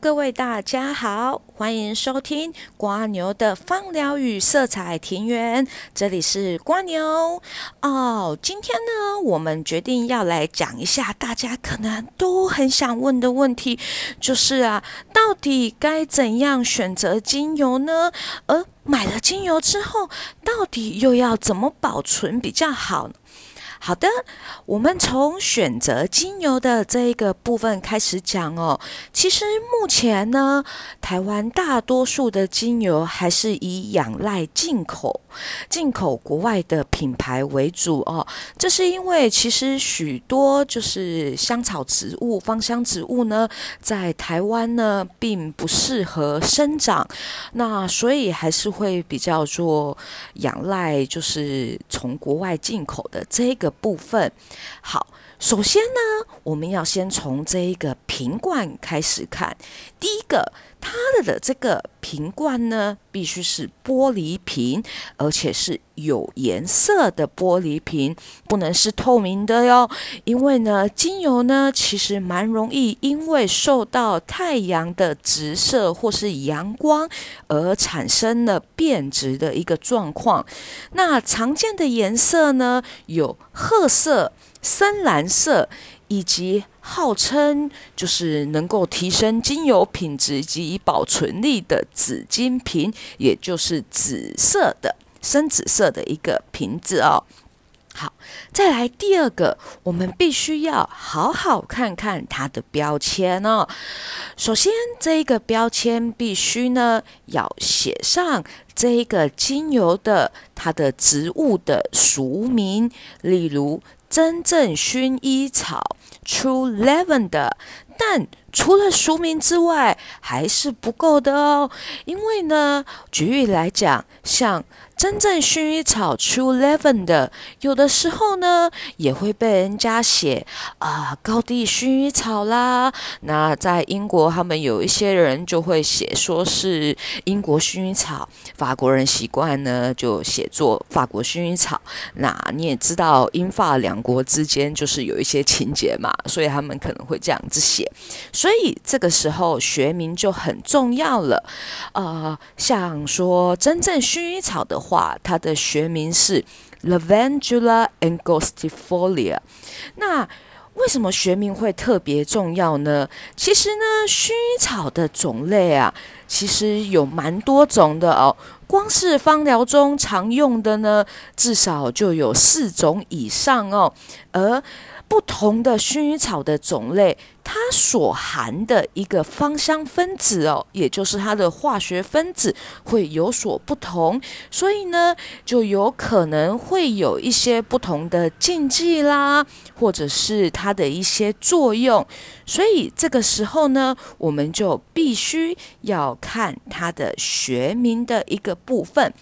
各位大家好，欢迎收听瓜牛的芳疗与色彩庭园，这里是瓜牛哦。今天呢，我们决定要来讲一下大家可能都很想问的问题，就是啊，到底该怎样选择精油呢？而买了精油之后，到底又要怎么保存比较好？好的，我们从选择精油的这一个部分开始讲哦。其实目前呢，台湾大多数的精油还是以仰赖进口、进口国外的品牌为主哦。这是因为其实许多就是香草植物、芳香植物呢，在台湾呢并不适合生长，那所以还是会比较做仰赖，就是从国外进口的这个。部分好，首先呢，我们要先从这一个瓶罐开始看。第一个，它的这个瓶罐呢，必须是玻璃瓶，而且是有颜色的玻璃瓶，不能是透明的哟。因为呢，精油呢，其实蛮容易因为受到太阳的直射或是阳光而产生了变质的一个状况。那常见的颜色呢，有褐色、深蓝色。以及号称就是能够提升精油品质及保存力的紫金瓶，也就是紫色的深紫色的一个瓶子哦。好，再来第二个，我们必须要好好看看它的标签哦。首先，这一个标签必须呢要写上这一个精油的它的植物的俗名，例如。真正薰衣草 （True Lavender），但除了俗名之外，还是不够的哦。因为呢，举例来讲，像。真正薰衣草 True Lavender 有的时候呢，也会被人家写啊高地薰衣草啦。那在英国，他们有一些人就会写说是英国薰衣草，法国人习惯呢就写作法国薰衣草。那你也知道，英法两国之间就是有一些情节嘛，所以他们可能会这样子写。所以这个时候学名就很重要了。呃，像说真正薰衣草的。话，它的学名是 Lavandula angustifolia。那为什么学名会特别重要呢？其实呢，薰衣草的种类啊，其实有蛮多种的哦。光是芳疗中常用的呢，至少就有四种以上哦。而不同的薰衣草的种类，它所含的一个芳香分子哦，也就是它的化学分子会有所不同，所以呢，就有可能会有一些不同的禁忌啦，或者是它的一些作用。所以这个时候呢，我们就必须要看它的学名的一个部分。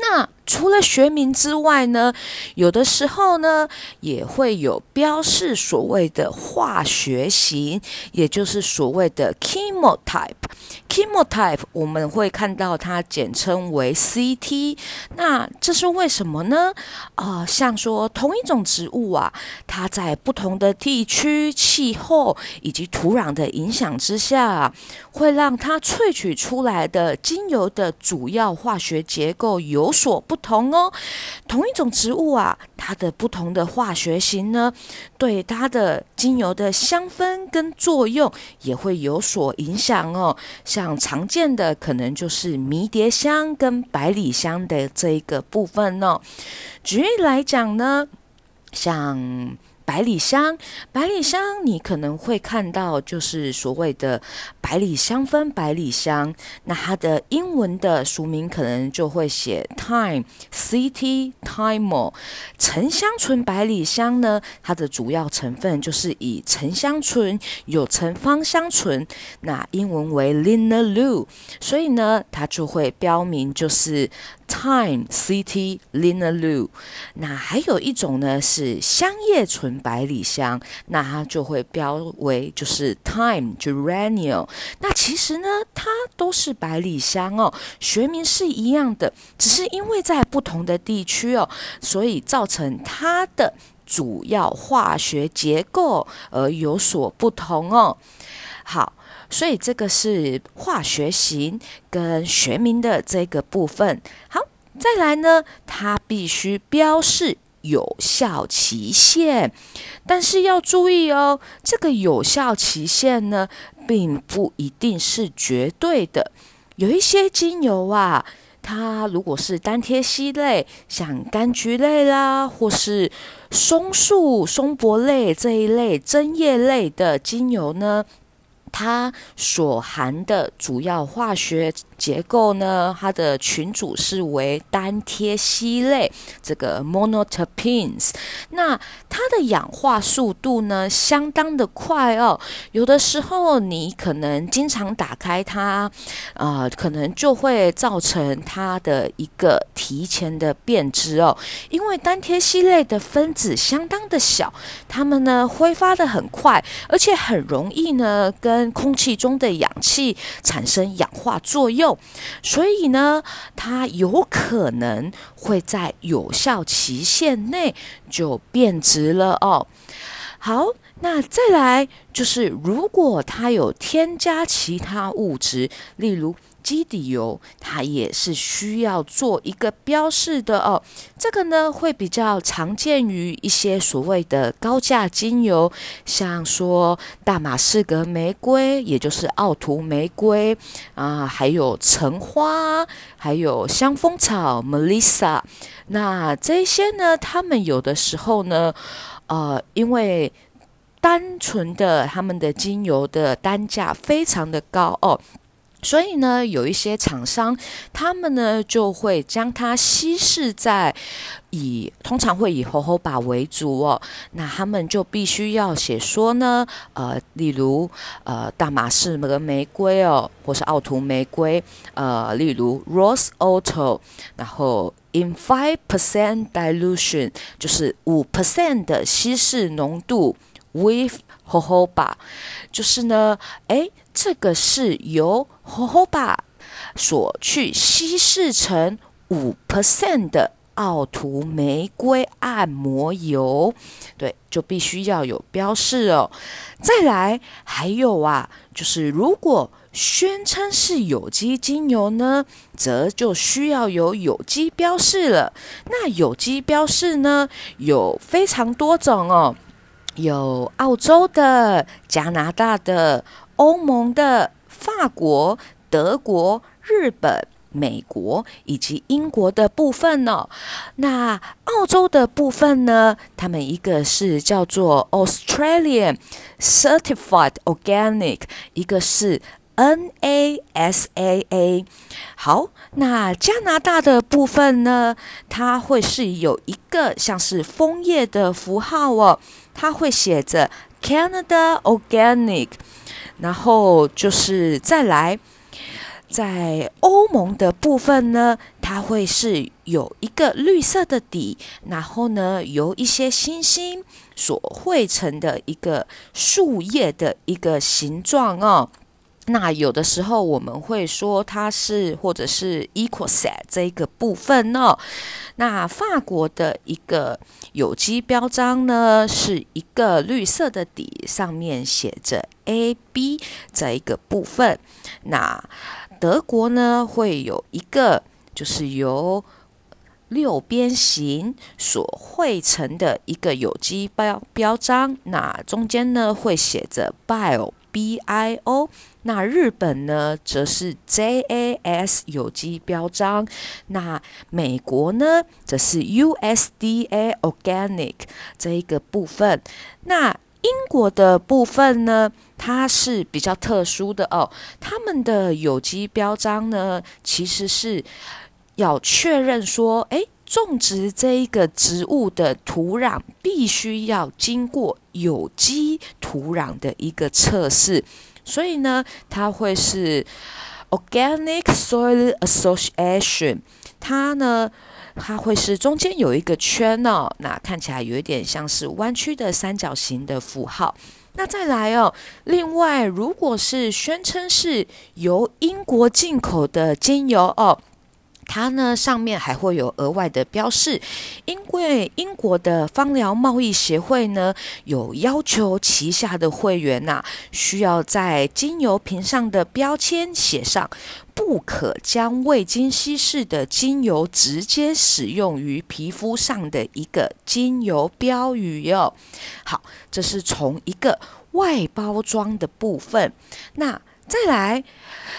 那除了学名之外呢，有的时候呢也会有标示所谓的化学型，也就是所谓的 chemotype。chemotype 我们会看到它简称为 CT。那这是为什么呢？啊，像说同一种植物啊，它在不同的地区、气候以及土壤的影响之下，会让它萃取出来的精油的主要化学结构有所不。同哦，同一种植物啊，它的不同的化学型呢，对它的精油的香氛跟作用也会有所影响哦。像常见的可能就是迷迭香跟百里香的这一个部分哦。举例来讲呢，像。百里香，百里香，你可能会看到，就是所谓的百里香氛百里香。那它的英文的俗名可能就会写 Time City Time。沉香醇百里香呢，它的主要成分就是以沉香醇有橙芳香醇，那英文为 Linalool，所以呢，它就会标明就是。Time City linaloo 那还有一种呢是香叶醇百里香，那它就会标为就是 Time Geranium。那其实呢，它都是百里香哦，学名是一样的，只是因为在不同的地区哦，所以造成它的主要化学结构而有所不同哦。好，所以这个是化学型跟学名的这个部分。好，再来呢，它必须标示有效期限，但是要注意哦，这个有效期限呢，并不一定是绝对的。有一些精油啊，它如果是单萜烯类，像柑橘类啦，或是松树、松柏类这一类针叶类的精油呢。它所含的主要化学结构呢，它的群组是为单萜烯类，这个 monoterpenes。那它的氧化速度呢，相当的快哦。有的时候你可能经常打开它，呃，可能就会造成它的一个提前的变质哦。因为单萜烯类的分子相当的小，它们呢挥发的很快，而且很容易呢跟空气中的氧气产生氧化作用，所以呢，它有可能会在有效期限内就变质了哦。好，那再来就是，如果它有添加其他物质，例如。基底油它也是需要做一个标示的哦，这个呢会比较常见于一些所谓的高价精油，像说大马士革玫瑰，也就是奥图玫瑰啊，还有橙花，还有香蜂草 Melissa，那这些呢，他们有的时候呢，呃，因为单纯的他们的精油的单价非常的高哦。所以呢，有一些厂商，他们呢就会将它稀释在以通常会以猴猴把为主哦。那他们就必须要写说呢，呃，例如呃大马士革玫瑰哦，或是奥图玫瑰，呃，例如 Rose Auto，然后 in five percent dilution，就是五 percent 的稀释浓度，with 猴猴把，就是呢，哎。这个是由 Hohoba 所去稀释成五 percent 的奥图玫瑰按摩油，对，就必须要有标示哦。再来，还有啊，就是如果宣称是有机精油呢，则就需要有有机标示了。那有机标示呢，有非常多种哦，有澳洲的、加拿大的。欧盟的法国、德国、日本、美国以及英国的部分呢？那澳洲的部分呢？他们一个是叫做 Australian Certified Organic，一个是 NASAA。好，那加拿大的部分呢？它会是有一个像是枫叶的符号哦，它会写着 Canada Organic。然后就是再来，在欧盟的部分呢，它会是有一个绿色的底，然后呢，由一些星星所绘成的一个树叶的一个形状哦。那有的时候我们会说它是或者是 equalset 这一个部分哦。那法国的一个有机标章呢，是一个绿色的底，上面写着 A B 这一个部分。那德国呢，会有一个就是由六边形所绘成的一个有机标标章，那中间呢会写着 Bio。B I O，那日本呢，则是 J A S 有机标章；那美国呢，则是 U S D A Organic 这一个部分。那英国的部分呢，它是比较特殊的哦，他们的有机标章呢，其实是要确认说，哎。种植这一个植物的土壤必须要经过有机土壤的一个测试，所以呢，它会是 Organic Soil Association，它呢，它会是中间有一个圈哦，那看起来有一点像是弯曲的三角形的符号。那再来哦，另外，如果是宣称是由英国进口的精油哦。它呢上面还会有额外的标示，因为英国的芳疗贸易协会呢有要求旗下的会员呐，需要在精油瓶上的标签写上不可将未经稀释的精油直接使用于皮肤上的一个精油标语哟。好，这是从一个外包装的部分，那再来。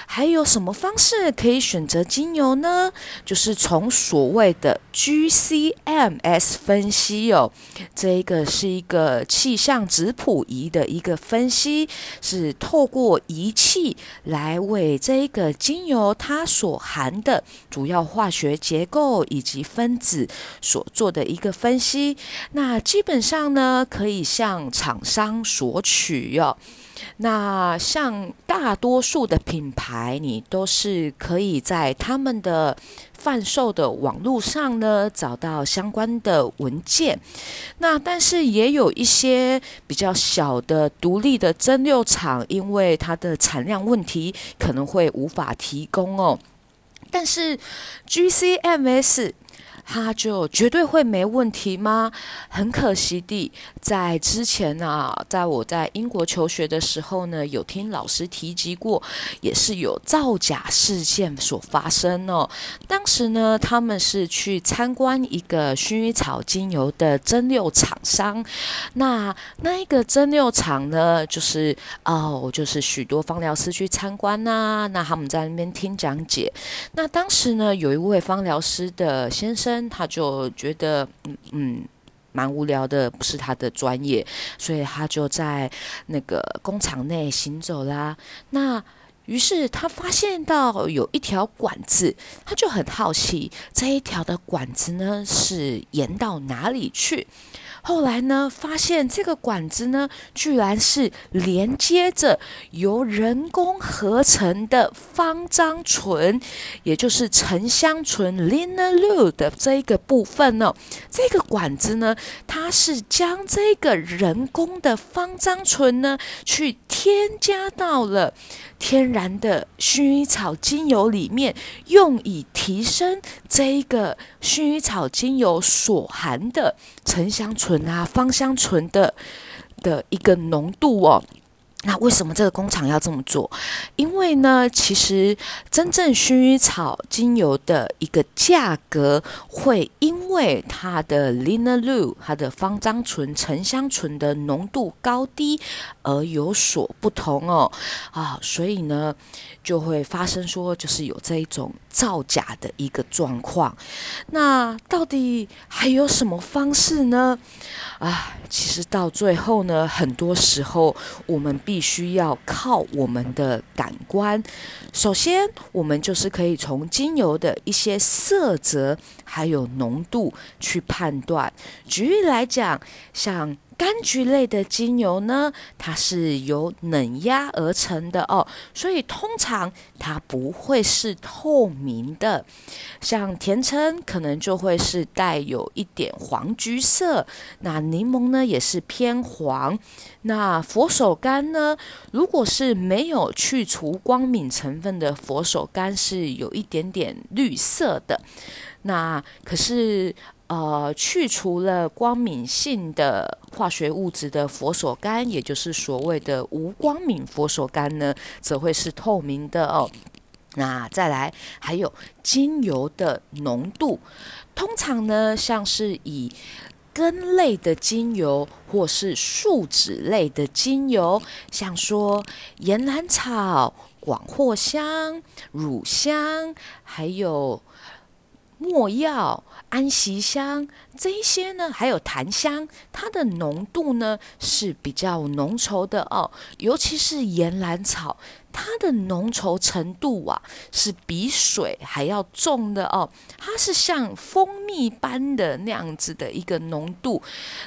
还有什么方式可以选择精油呢？就是从所谓的 GCMS 分析哦，这一个是一个气象质谱仪的一个分析，是透过仪器来为这一个精油它所含的主要化学结构以及分子所做的一个分析。那基本上呢，可以向厂商索取哟。那像大多数的品牌，你都是可以在他们的贩售的网络上呢找到相关的文件。那但是也有一些比较小的独立的蒸馏厂，因为它的产量问题，可能会无法提供哦。但是 GCMS。他就绝对会没问题吗？很可惜的，在之前啊，在我在英国求学的时候呢，有听老师提及过，也是有造假事件所发生哦。当时呢，他们是去参观一个薰衣草精油的蒸馏厂商，那那一个蒸馏厂呢，就是哦，就是许多芳疗师去参观呐，那他们在那边听讲解。那当时呢，有一位芳疗师的先生。他就觉得嗯嗯蛮无聊的，不是他的专业，所以他就在那个工厂内行走啦。那于是他发现到有一条管子，他就很好奇这一条的管子呢是延到哪里去。后来呢，发现这个管子呢，居然是连接着由人工合成的芳樟醇，也就是沉香醇 （linalool） 的这一个部分呢。这个管子呢，它是将这个人工的芳樟醇呢，去添加到了。天然的薰衣草精油里面，用以提升这一个薰衣草精油所含的沉香醇啊、芳香醇的的一个浓度哦。那为什么这个工厂要这么做？因为呢，其实真正薰衣草精油的一个价格，会因为它的 Linaloo、它的芳樟醇、沉香醇的浓度高低而有所不同哦。啊，所以呢，就会发生说，就是有这一种造假的一个状况。那到底还有什么方式呢？啊，其实到最后呢，很多时候我们必须要靠我们的感官。首先，我们就是可以从精油的一些色泽还有浓度去判断。举例来讲，像。柑橘类的精油呢，它是由冷压而成的哦，所以通常它不会是透明的。像甜橙可能就会是带有一点黄橘色，那柠檬呢也是偏黄。那佛手柑呢，如果是没有去除光敏成分的佛手柑，是有一点点绿色的。那可是。呃，去除了光敏性的化学物质的佛手柑，也就是所谓的无光敏佛手柑呢，则会是透明的哦。那再来，还有精油的浓度，通常呢，像是以根类的精油或是树脂类的精油，像说岩兰草、广藿香、乳香，还有。没药、安息香这一些呢，还有檀香，它的浓度呢是比较浓稠的哦，尤其是岩兰草。它的浓稠程度啊，是比水还要重的哦。它是像蜂蜜般的那样子的一个浓度。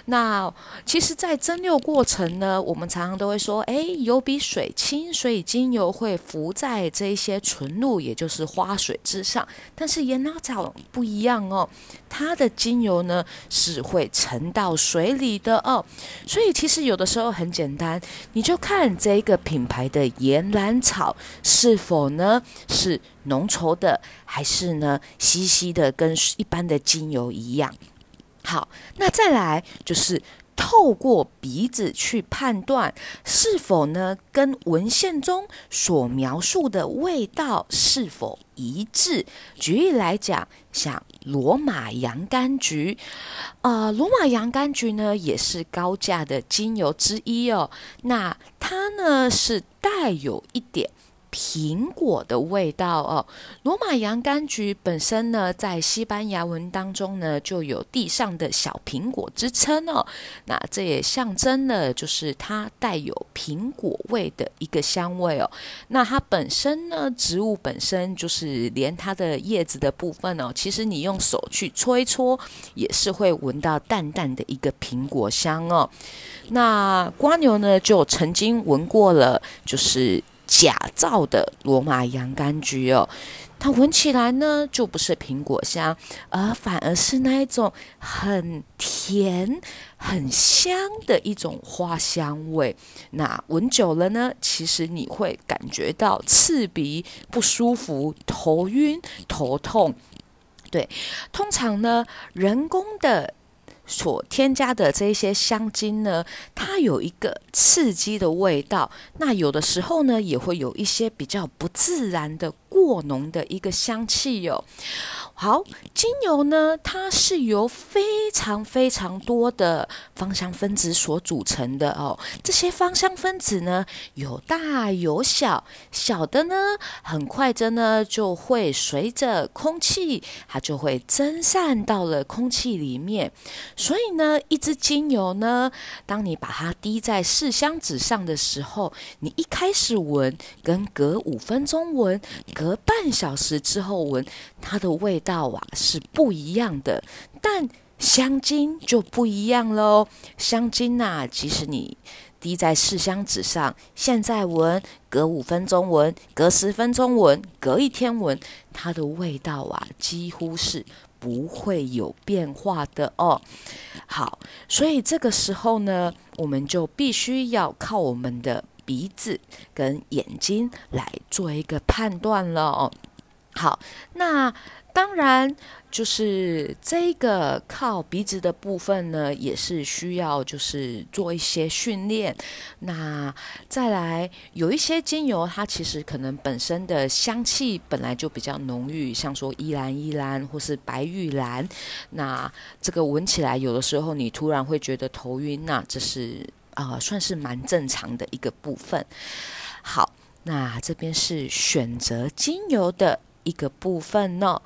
那其实，在蒸馏过程呢，我们常常都会说，哎，油比水轻，所以精油会浮在这些纯露，也就是花水之上。但是岩兰草不一样哦，它的精油呢是会沉到水里的哦。所以其实有的时候很简单，你就看这个品牌的岩兰。甘草是否呢是浓稠的，还是呢稀稀的，跟一般的精油一样。好，那再来就是透过鼻子去判断是否呢跟文献中所描述的味道是否一致。举例来讲，像罗马洋甘菊，呃，罗马洋甘菊呢也是高价的精油之一哦。那它呢是带有一点。苹果的味道哦，罗马洋甘菊本身呢，在西班牙文当中呢，就有地上的小苹果之称哦。那这也象征了，就是它带有苹果味的一个香味哦。那它本身呢，植物本身就是连它的叶子的部分哦，其实你用手去搓一搓，也是会闻到淡淡的一个苹果香哦。那瓜牛呢，就曾经闻过了，就是。假造的罗马洋甘菊哦，它闻起来呢就不是苹果香，而反而是那一种很甜、很香的一种花香味。那闻久了呢，其实你会感觉到刺鼻、不舒服、头晕、头痛。对，通常呢，人工的。所添加的这一些香精呢，它有一个刺激的味道，那有的时候呢，也会有一些比较不自然的。过浓的一个香气哟。好，精油呢，它是由非常非常多的芳香分子所组成的哦。这些芳香分子呢，有大有小，小的呢，很快着呢，就会随着空气，它就会蒸散到了空气里面。所以呢，一支精油呢，当你把它滴在试香纸上的时候，你一开始闻，跟隔五分钟闻。隔半小时之后闻，它的味道啊是不一样的，但香精就不一样喽。香精呐，即使你滴在试香纸上，现在闻，隔五分钟闻，隔十分钟闻，隔一天闻，它的味道啊几乎是不会有变化的哦。好，所以这个时候呢，我们就必须要靠我们的。鼻子跟眼睛来做一个判断了。好，那当然就是这个靠鼻子的部分呢，也是需要就是做一些训练。那再来有一些精油，它其实可能本身的香气本来就比较浓郁，像说依兰依兰或是白玉兰，那这个闻起来有的时候你突然会觉得头晕，那这是。啊，算是蛮正常的一个部分。好，那这边是选择精油的一个部分呢。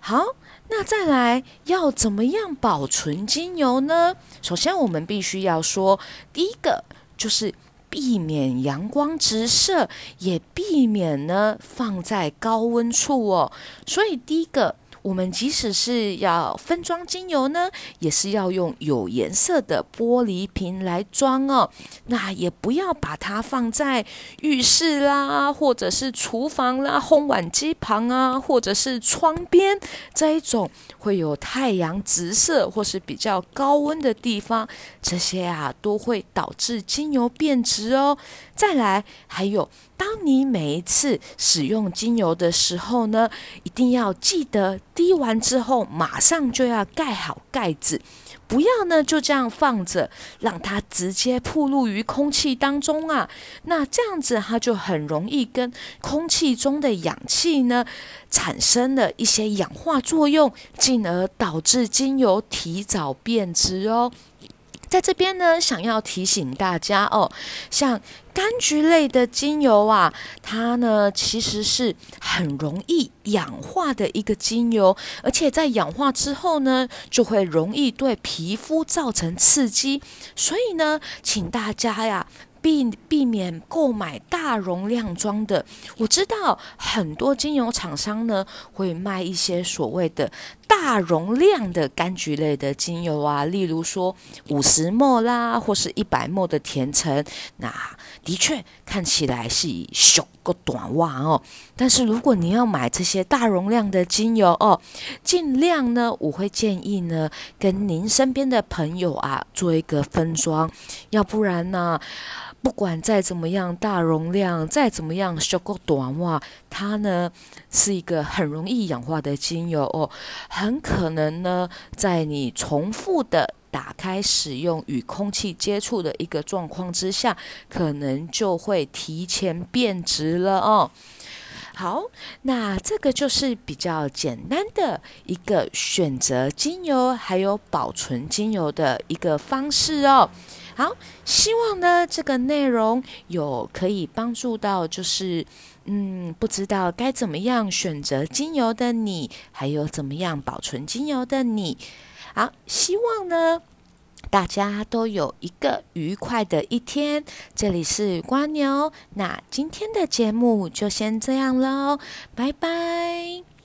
好，那再来要怎么样保存精油呢？首先，我们必须要说，第一个就是避免阳光直射，也避免呢放在高温处哦。所以，第一个。我们即使是要分装精油呢，也是要用有颜色的玻璃瓶来装哦。那也不要把它放在浴室啦，或者是厨房啦、烘碗机旁啊，或者是窗边这一种会有太阳直射或是比较高温的地方，这些啊都会导致精油变质哦。再来，还有。当你每一次使用精油的时候呢，一定要记得滴完之后马上就要盖好盖子，不要呢就这样放着，让它直接暴露于空气当中啊。那这样子它就很容易跟空气中的氧气呢产生了一些氧化作用，进而导致精油提早变质哦。在这边呢，想要提醒大家哦，像柑橘类的精油啊，它呢其实是很容易氧化的一个精油，而且在氧化之后呢，就会容易对皮肤造成刺激，所以呢，请大家呀。避避免购买大容量装的。我知道很多精油厂商呢会卖一些所谓的大容量的柑橘类的精油啊，例如说五十沫啦，或是一百沫的甜橙。那的确看起来是小个短袜哦。但是如果你要买这些大容量的精油哦，尽量呢，我会建议呢，跟您身边的朋友啊做一个分装，要不然呢。不管再怎么样大容量，再怎么样修够短袜，它呢是一个很容易氧化的精油哦，很可能呢在你重复的打开使用与空气接触的一个状况之下，可能就会提前变质了哦。好，那这个就是比较简单的一个选择精油还有保存精油的一个方式哦。好，希望呢这个内容有可以帮助到，就是嗯，不知道该怎么样选择精油的你，还有怎么样保存精油的你。好，希望呢。大家都有一个愉快的一天。这里是瓜牛，那今天的节目就先这样喽，拜拜。